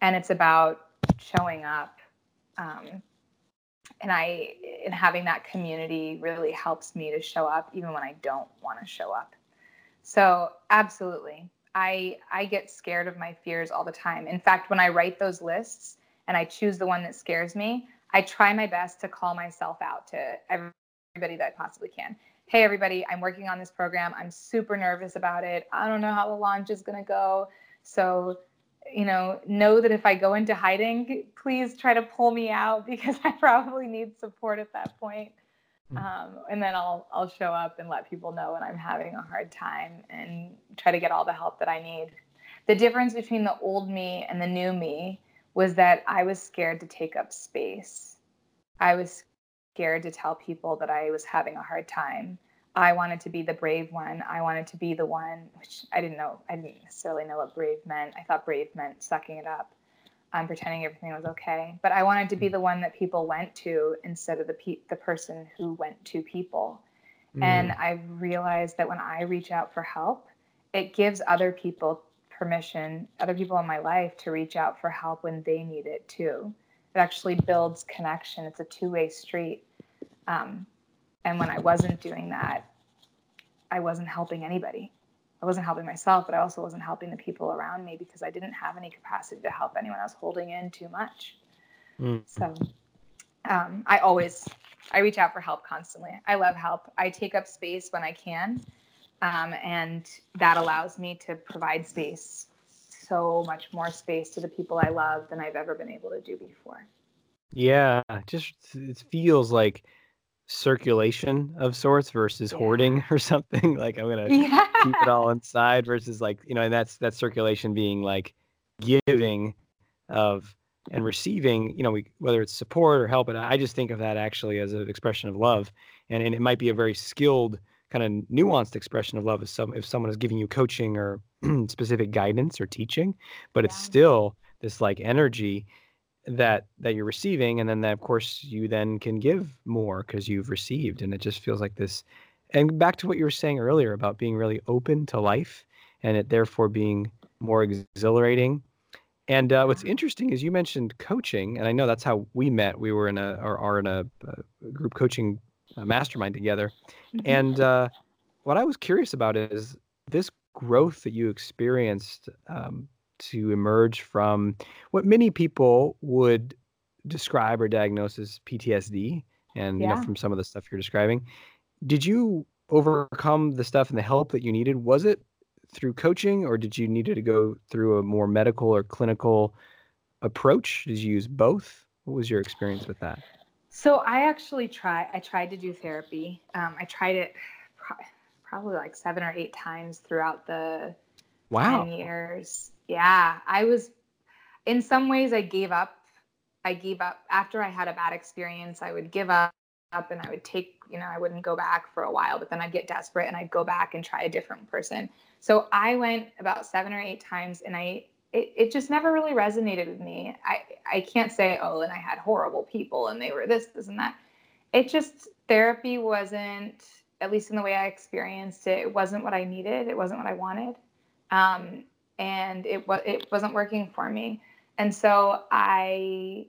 And it's about showing up. Um, and I, and having that community really helps me to show up even when I don't want to show up. So, absolutely. I, I get scared of my fears all the time. In fact, when I write those lists and I choose the one that scares me, I try my best to call myself out to everybody that I possibly can hey, everybody, I'm working on this program. I'm super nervous about it. I don't know how the launch is going to go. So, you know, know that if I go into hiding, please try to pull me out because I probably need support at that point. Hmm. Um, and then I'll I'll show up and let people know when I'm having a hard time and try to get all the help that I need. The difference between the old me and the new me was that I was scared to take up space. I was scared to tell people that I was having a hard time. I wanted to be the brave one. I wanted to be the one, which I didn't know. I didn't necessarily know what brave meant. I thought brave meant sucking it up, um, pretending everything was okay. But I wanted to be the one that people went to instead of the pe- the person who went to people. Mm. And I realized that when I reach out for help, it gives other people permission, other people in my life, to reach out for help when they need it too. It actually builds connection. It's a two way street. Um, and when I wasn't doing that, I wasn't helping anybody. I wasn't helping myself, but I also wasn't helping the people around me because I didn't have any capacity to help anyone. I was holding in too much. Mm. So um, I always I reach out for help constantly. I love help. I take up space when I can, um, and that allows me to provide space, so much more space to the people I love than I've ever been able to do before. Yeah, just it feels like circulation of sorts versus yeah. hoarding or something. Like I'm gonna yeah. keep it all inside versus like you know, and that's that circulation being like giving of and receiving. You know, we whether it's support or help, and I just think of that actually as an expression of love, and and it might be a very skilled kind of nuanced expression of love if some if someone is giving you coaching or specific guidance or teaching, but yeah. it's still this like energy that that you're receiving and then that, of course you then can give more because you've received and it just feels like this and back to what you were saying earlier about being really open to life and it therefore being more exhilarating and uh, what's interesting is you mentioned coaching and i know that's how we met we were in a or are in a, a group coaching uh, mastermind together mm-hmm. and uh, what i was curious about is this growth that you experienced um, to emerge from what many people would describe or diagnose as PTSD and yeah. you know from some of the stuff you're describing. Did you overcome the stuff and the help that you needed? Was it through coaching or did you need to go through a more medical or clinical approach? Did you use both? What was your experience with that? So I actually tried. I tried to do therapy. Um, I tried it pro- probably like seven or eight times throughout the wow. ten years. Yeah, I was in some ways I gave up. I gave up after I had a bad experience. I would give up up and I would take, you know, I wouldn't go back for a while, but then I'd get desperate and I'd go back and try a different person. So I went about 7 or 8 times and I it, it just never really resonated with me. I I can't say oh and I had horrible people and they were this this and that. It just therapy wasn't at least in the way I experienced it, it wasn't what I needed. It wasn't what I wanted. Um, and it was it wasn't working for me. And so I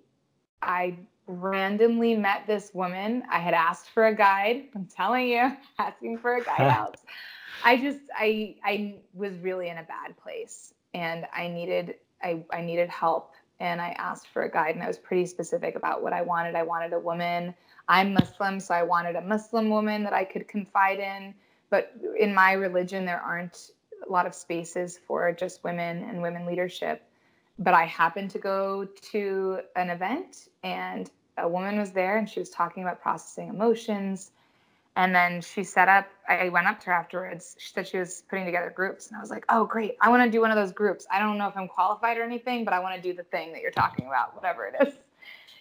I randomly met this woman. I had asked for a guide. I'm telling you, asking for a guide out. I just I I was really in a bad place and I needed I, I needed help and I asked for a guide and I was pretty specific about what I wanted. I wanted a woman. I'm Muslim, so I wanted a Muslim woman that I could confide in. But in my religion, there aren't a lot of spaces for just women and women leadership. But I happened to go to an event and a woman was there and she was talking about processing emotions. And then she set up, I went up to her afterwards. She said she was putting together groups. And I was like, oh, great. I want to do one of those groups. I don't know if I'm qualified or anything, but I want to do the thing that you're talking about, whatever it is.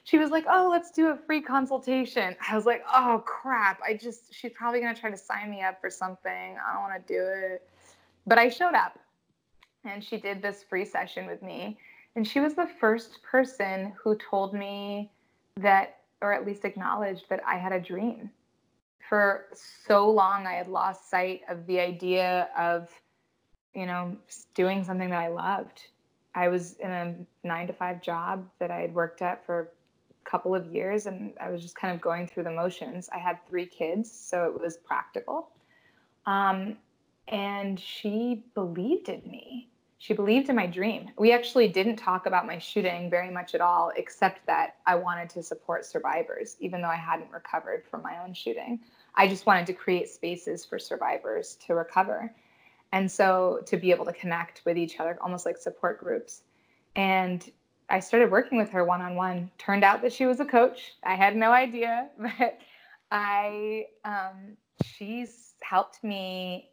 She was like, oh, let's do a free consultation. I was like, oh, crap. I just, she's probably going to try to sign me up for something. I don't want to do it. But I showed up and she did this free session with me. And she was the first person who told me that, or at least acknowledged that I had a dream. for so long I had lost sight of the idea of, you know, doing something that I loved. I was in a nine to five job that I had worked at for a couple of years and I was just kind of going through the motions. I had three kids, so it was practical. Um, and she believed in me. She believed in my dream. We actually didn't talk about my shooting very much at all, except that I wanted to support survivors, even though I hadn't recovered from my own shooting. I just wanted to create spaces for survivors to recover. And so to be able to connect with each other, almost like support groups. And I started working with her one on one. Turned out that she was a coach. I had no idea, but I, um, she's helped me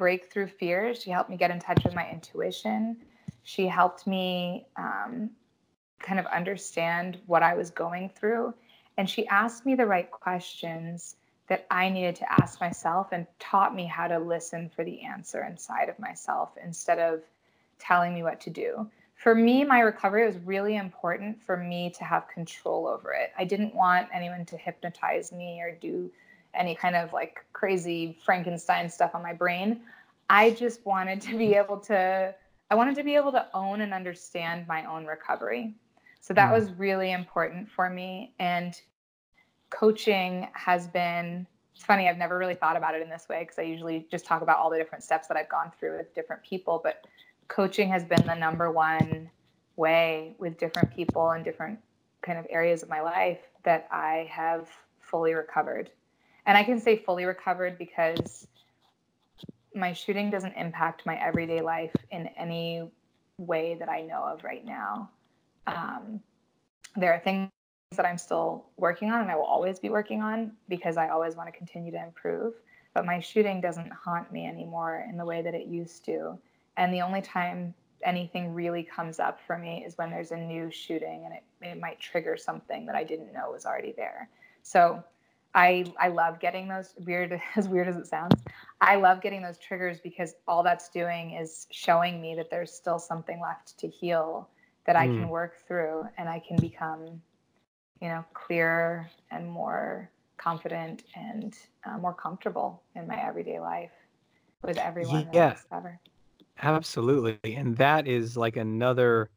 break through fears. She helped me get in touch with my intuition. She helped me um, kind of understand what I was going through. And she asked me the right questions that I needed to ask myself and taught me how to listen for the answer inside of myself instead of telling me what to do. For me, my recovery was really important for me to have control over it. I didn't want anyone to hypnotize me or do any kind of like crazy Frankenstein stuff on my brain. I just wanted to be able to I wanted to be able to own and understand my own recovery. So that mm. was really important for me and coaching has been it's funny i've never really thought about it in this way because i usually just talk about all the different steps that i've gone through with different people but coaching has been the number one way with different people and different kind of areas of my life that i have fully recovered and i can say fully recovered because my shooting doesn't impact my everyday life in any way that i know of right now um, there are things that I'm still working on and I will always be working on because I always want to continue to improve. But my shooting doesn't haunt me anymore in the way that it used to. And the only time anything really comes up for me is when there's a new shooting and it, it might trigger something that I didn't know was already there. So I I love getting those weird as weird as it sounds. I love getting those triggers because all that's doing is showing me that there's still something left to heal that I can mm. work through and I can become you know, clearer and more confident and uh, more comfortable in my everyday life with everyone yeah absolutely and that is like another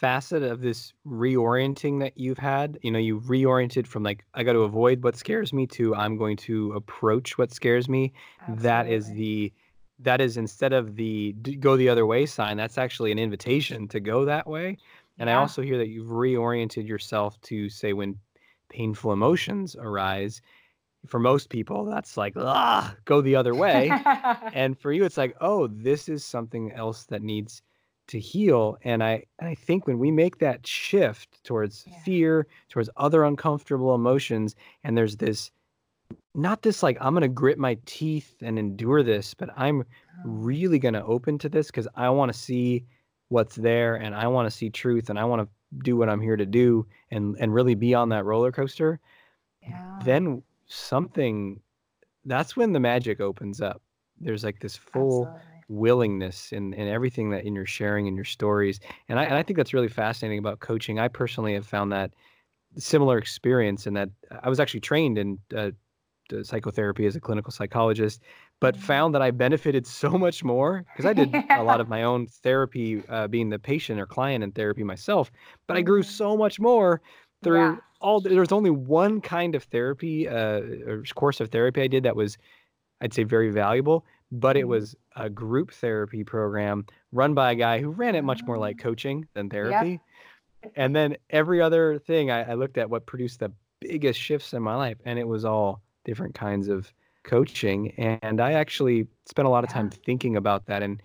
facet of this reorienting that you've had you know you reoriented from like i got to avoid what scares me to i'm going to approach what scares me absolutely. that is the that is instead of the go the other way sign that's actually an invitation to go that way and I also hear that you've reoriented yourself to say when painful emotions arise. For most people, that's like, ah, go the other way. and for you, it's like, oh, this is something else that needs to heal. And I, I think when we make that shift towards yeah. fear, towards other uncomfortable emotions, and there's this, not this like, I'm going to grit my teeth and endure this, but I'm oh. really going to open to this because I want to see what's there and I want to see truth and I want to do what I'm here to do and and really be on that roller coaster, yeah. then something that's when the magic opens up. There's like this full Absolutely. Willingness in, in everything that in your sharing in your stories. And I and I think that's really fascinating about coaching. I personally have found that similar experience in that I was actually trained in uh, psychotherapy as a clinical psychologist, but mm-hmm. found that I benefited so much more because I did a lot of my own therapy, uh, being the patient or client in therapy myself. But I grew mm-hmm. so much more through yeah. all. There was only one kind of therapy, uh, or course of therapy I did that was, I'd say, very valuable. But it mm-hmm. was a group therapy program run by a guy who ran it much more like ah. coaching than therapy. Yep. And then every other thing I, I looked at what produced the biggest shifts in my life, and it was all different kinds of coaching. And I actually spent a lot of time thinking about that. And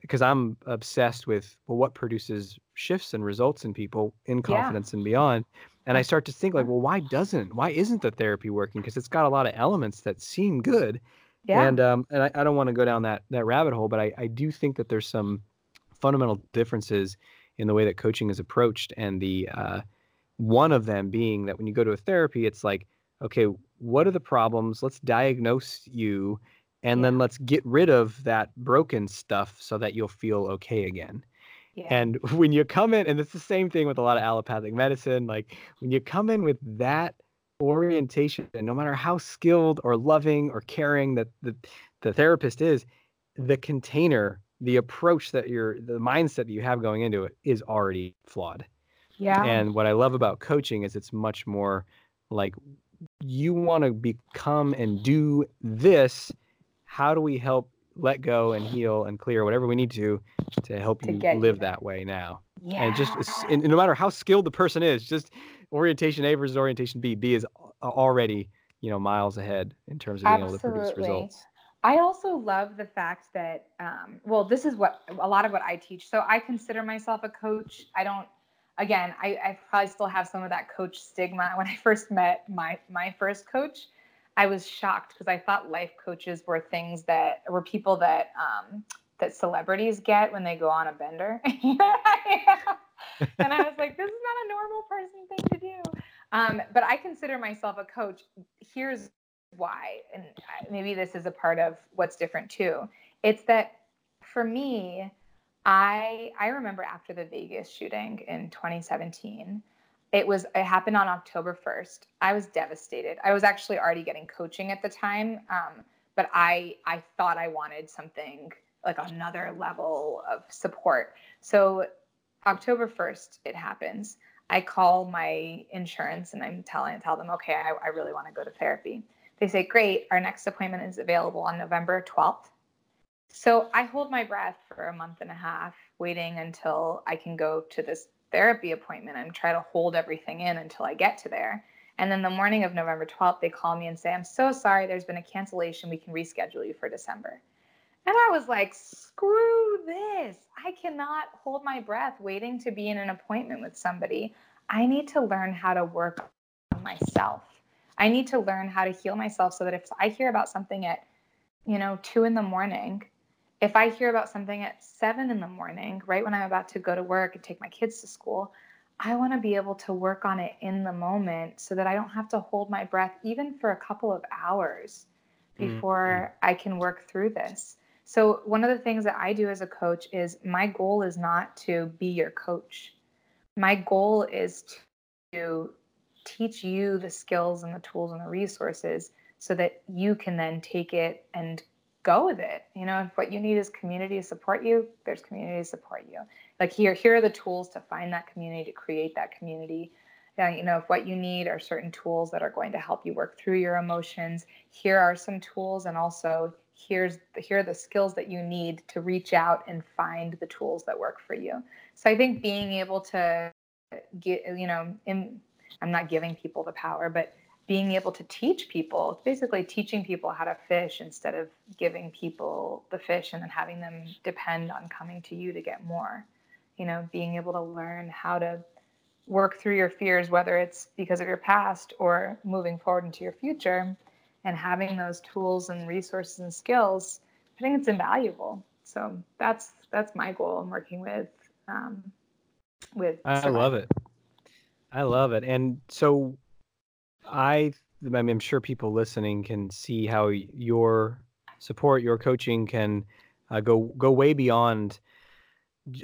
because I'm obsessed with, well, what produces shifts and results in people in confidence yeah. and beyond. And I start to think like, well, why doesn't, why isn't the therapy working? Because it's got a lot of elements that seem good. Yeah. And um, and I, I don't want to go down that that rabbit hole, but I, I do think that there's some fundamental differences in the way that coaching is approached. And the uh, one of them being that when you go to a therapy, it's like, okay, what are the problems? Let's diagnose you and yeah. then let's get rid of that broken stuff so that you'll feel okay again. Yeah. And when you come in, and it's the same thing with a lot of allopathic medicine, like when you come in with that orientation, and no matter how skilled or loving or caring that the, the therapist is, the container, the approach that you're, the mindset that you have going into it is already flawed. Yeah. And what I love about coaching is it's much more like you want to become and do this. How do we help let go and heal and clear whatever we need to to help To you get you live that way now? Yeah. And just and no matter how skilled the person is, just orientation A versus orientation B. B is already you know miles ahead in terms of being able to produce Absolutely. results. I also love the fact that, um, well, this is what a lot of what I teach. So I consider myself a coach. I don't, again, I, I probably still have some of that coach stigma. When I first met my my first coach, I was shocked because I thought life coaches were things that were people that um, that celebrities get when they go on a bender. and I was like, this is not a normal person thing to do. Um, but I consider myself a coach. Here's why, and maybe this is a part of what's different too. It's that for me, I I remember after the Vegas shooting in 2017, it was it happened on October 1st. I was devastated. I was actually already getting coaching at the time, um, but I I thought I wanted something like another level of support. So October 1st, it happens. I call my insurance and I'm telling tell them, okay, I, I really want to go to therapy. They say, great, our next appointment is available on November 12th. So I hold my breath for a month and a half, waiting until I can go to this therapy appointment and try to hold everything in until I get to there. And then the morning of November 12th, they call me and say, I'm so sorry, there's been a cancellation. We can reschedule you for December. And I was like, screw this. I cannot hold my breath waiting to be in an appointment with somebody. I need to learn how to work on myself. I need to learn how to heal myself so that if I hear about something at, you know, two in the morning, if I hear about something at seven in the morning, right when I'm about to go to work and take my kids to school, I want to be able to work on it in the moment so that I don't have to hold my breath even for a couple of hours Mm, before I can work through this. So, one of the things that I do as a coach is my goal is not to be your coach. My goal is to teach you the skills and the tools and the resources so that you can then take it and go with it. You know, if what you need is community to support you, there's community to support you. Like here, here are the tools to find that community, to create that community. Uh, you know, if what you need are certain tools that are going to help you work through your emotions, here are some tools, and also here's here are the skills that you need to reach out and find the tools that work for you. So I think being able to get, you know, in, I'm not giving people the power, but being able to teach people, basically teaching people how to fish instead of giving people the fish and then having them depend on coming to you to get more. You know, being able to learn how to work through your fears, whether it's because of your past or moving forward into your future, and having those tools and resources and skills, I think it's invaluable. So that's that's my goal in working with um, with. I love it. I love it. And so I I mean, I'm sure people listening can see how your support, your coaching can uh, go go way beyond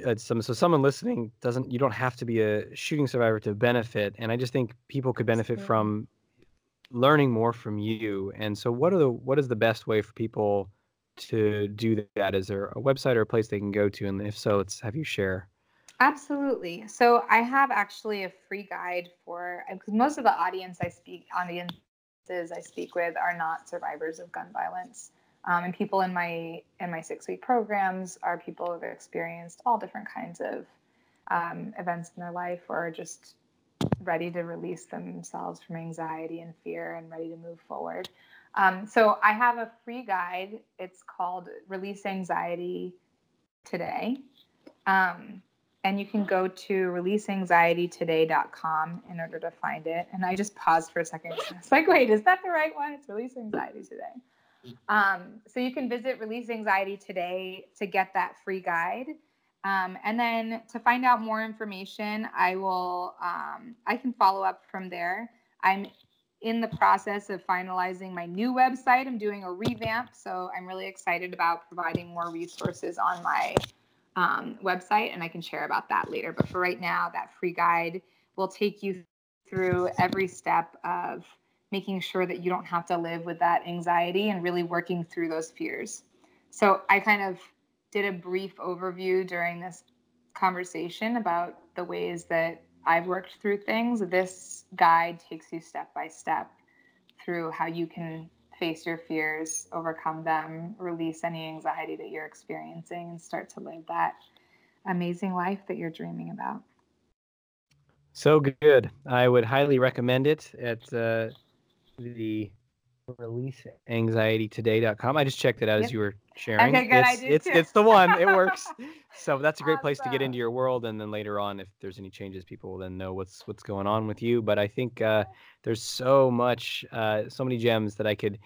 uh, some. So someone listening doesn't you don't have to be a shooting survivor to benefit. And I just think people could benefit from learning more from you. And so what are the what is the best way for people to do that? Is there a website or a place they can go to? And if so, let's have you share. Absolutely. So I have actually a free guide for because most of the audience I speak audiences I speak with are not survivors of gun violence, um, and people in my in my six week programs are people who have experienced all different kinds of um, events in their life or just ready to release themselves from anxiety and fear and ready to move forward. Um, so I have a free guide. It's called Release Anxiety Today. Um, and you can go to releaseanxietytoday.com in order to find it. And I just paused for a second. It's like, wait, is that the right one? It's Release Anxiety Today. Um, so you can visit Release Anxiety Today to get that free guide. Um, and then to find out more information, I will um, I can follow up from there. I'm in the process of finalizing my new website. I'm doing a revamp, so I'm really excited about providing more resources on my um, website, and I can share about that later. But for right now, that free guide will take you through every step of making sure that you don't have to live with that anxiety and really working through those fears. So I kind of did a brief overview during this conversation about the ways that I've worked through things. This guide takes you step by step through how you can face your fears, overcome them, release any anxiety that you're experiencing, and start to live that amazing life that you're dreaming about. So good. I would highly recommend it at uh, the releaseanxietytoday.com. I just checked it out yep. as you were sharing. Okay, good. It's, I did it's, too. it's the one. It works. so that's a great awesome. place to get into your world, and then later on, if there's any changes, people will then know what's what's going on with you. But I think uh, there's so much, uh, so many gems that I could.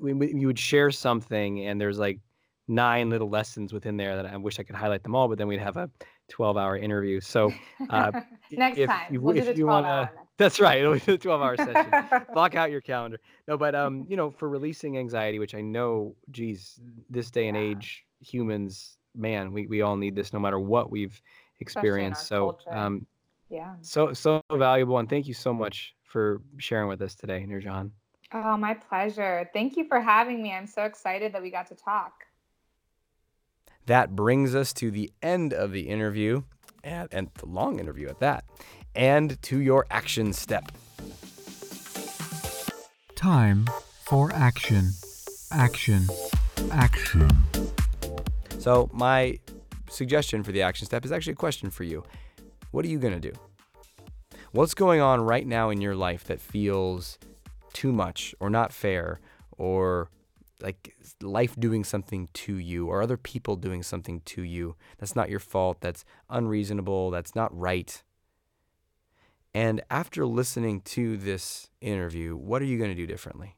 We, we, you would share something, and there's like nine little lessons within there that I wish I could highlight them all, but then we'd have a 12 hour interview. So uh, next if, time, you, we'll if you want to, that's right. It'll be a 12 hour session. Block out your calendar. No, but um, you know, for releasing anxiety, which I know, geez, this day and yeah. age, humans, man, we, we all need this no matter what we've experienced. So um, yeah, so so valuable, and thank you so much for sharing with us today, Noorjahan. Oh, my pleasure. Thank you for having me. I'm so excited that we got to talk. That brings us to the end of the interview, and, and the long interview at that, and to your action step. Time for action. Action. Action. So, my suggestion for the action step is actually a question for you. What are you going to do? What's going on right now in your life that feels too much or not fair or like life doing something to you or other people doing something to you that's not your fault, that's unreasonable, that's not right. And after listening to this interview, what are you going to do differently?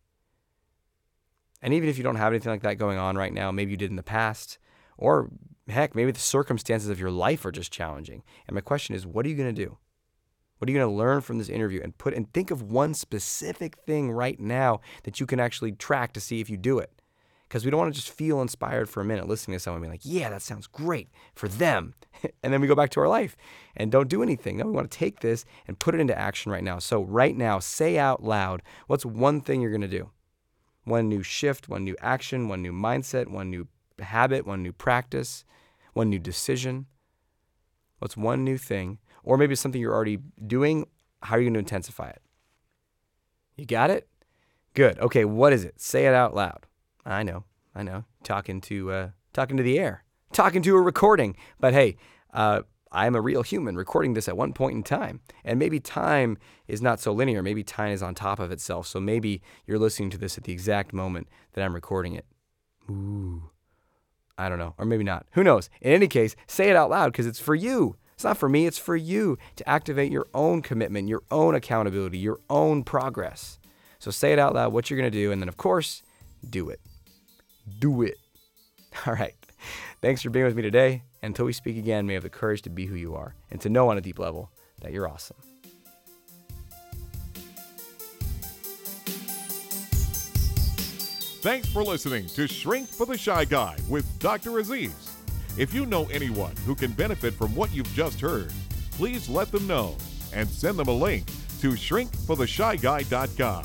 And even if you don't have anything like that going on right now, maybe you did in the past, or heck, maybe the circumstances of your life are just challenging. And my question is, what are you going to do? What are you going to learn from this interview and put and think of one specific thing right now that you can actually track to see if you do it? Because we don't want to just feel inspired for a minute listening to someone being like, yeah, that sounds great for them. and then we go back to our life and don't do anything. No, we want to take this and put it into action right now. So, right now, say out loud what's one thing you're going to do? One new shift, one new action, one new mindset, one new habit, one new practice, one new decision. What's one new thing or maybe it's something you're already doing. How are you going to intensify it? You got it? Good. Okay, what is it? Say it out loud. I know, I know. Talking to uh, talking to the air, talking to a recording. But hey, uh, I'm a real human recording this at one point in time. And maybe time is not so linear. Maybe time is on top of itself. So maybe you're listening to this at the exact moment that I'm recording it. Ooh. I don't know. Or maybe not. Who knows? In any case, say it out loud because it's for you. It's not for me, it's for you to activate your own commitment, your own accountability, your own progress. So say it out loud what you're going to do. And then, of course, do it. Do it. All right. Thanks for being with me today. Until we speak again, may you have the courage to be who you are and to know on a deep level that you're awesome. Thanks for listening to Shrink for the Shy Guy with Dr. Aziz. If you know anyone who can benefit from what you've just heard, please let them know and send them a link to shrinkfortheshyguy.com.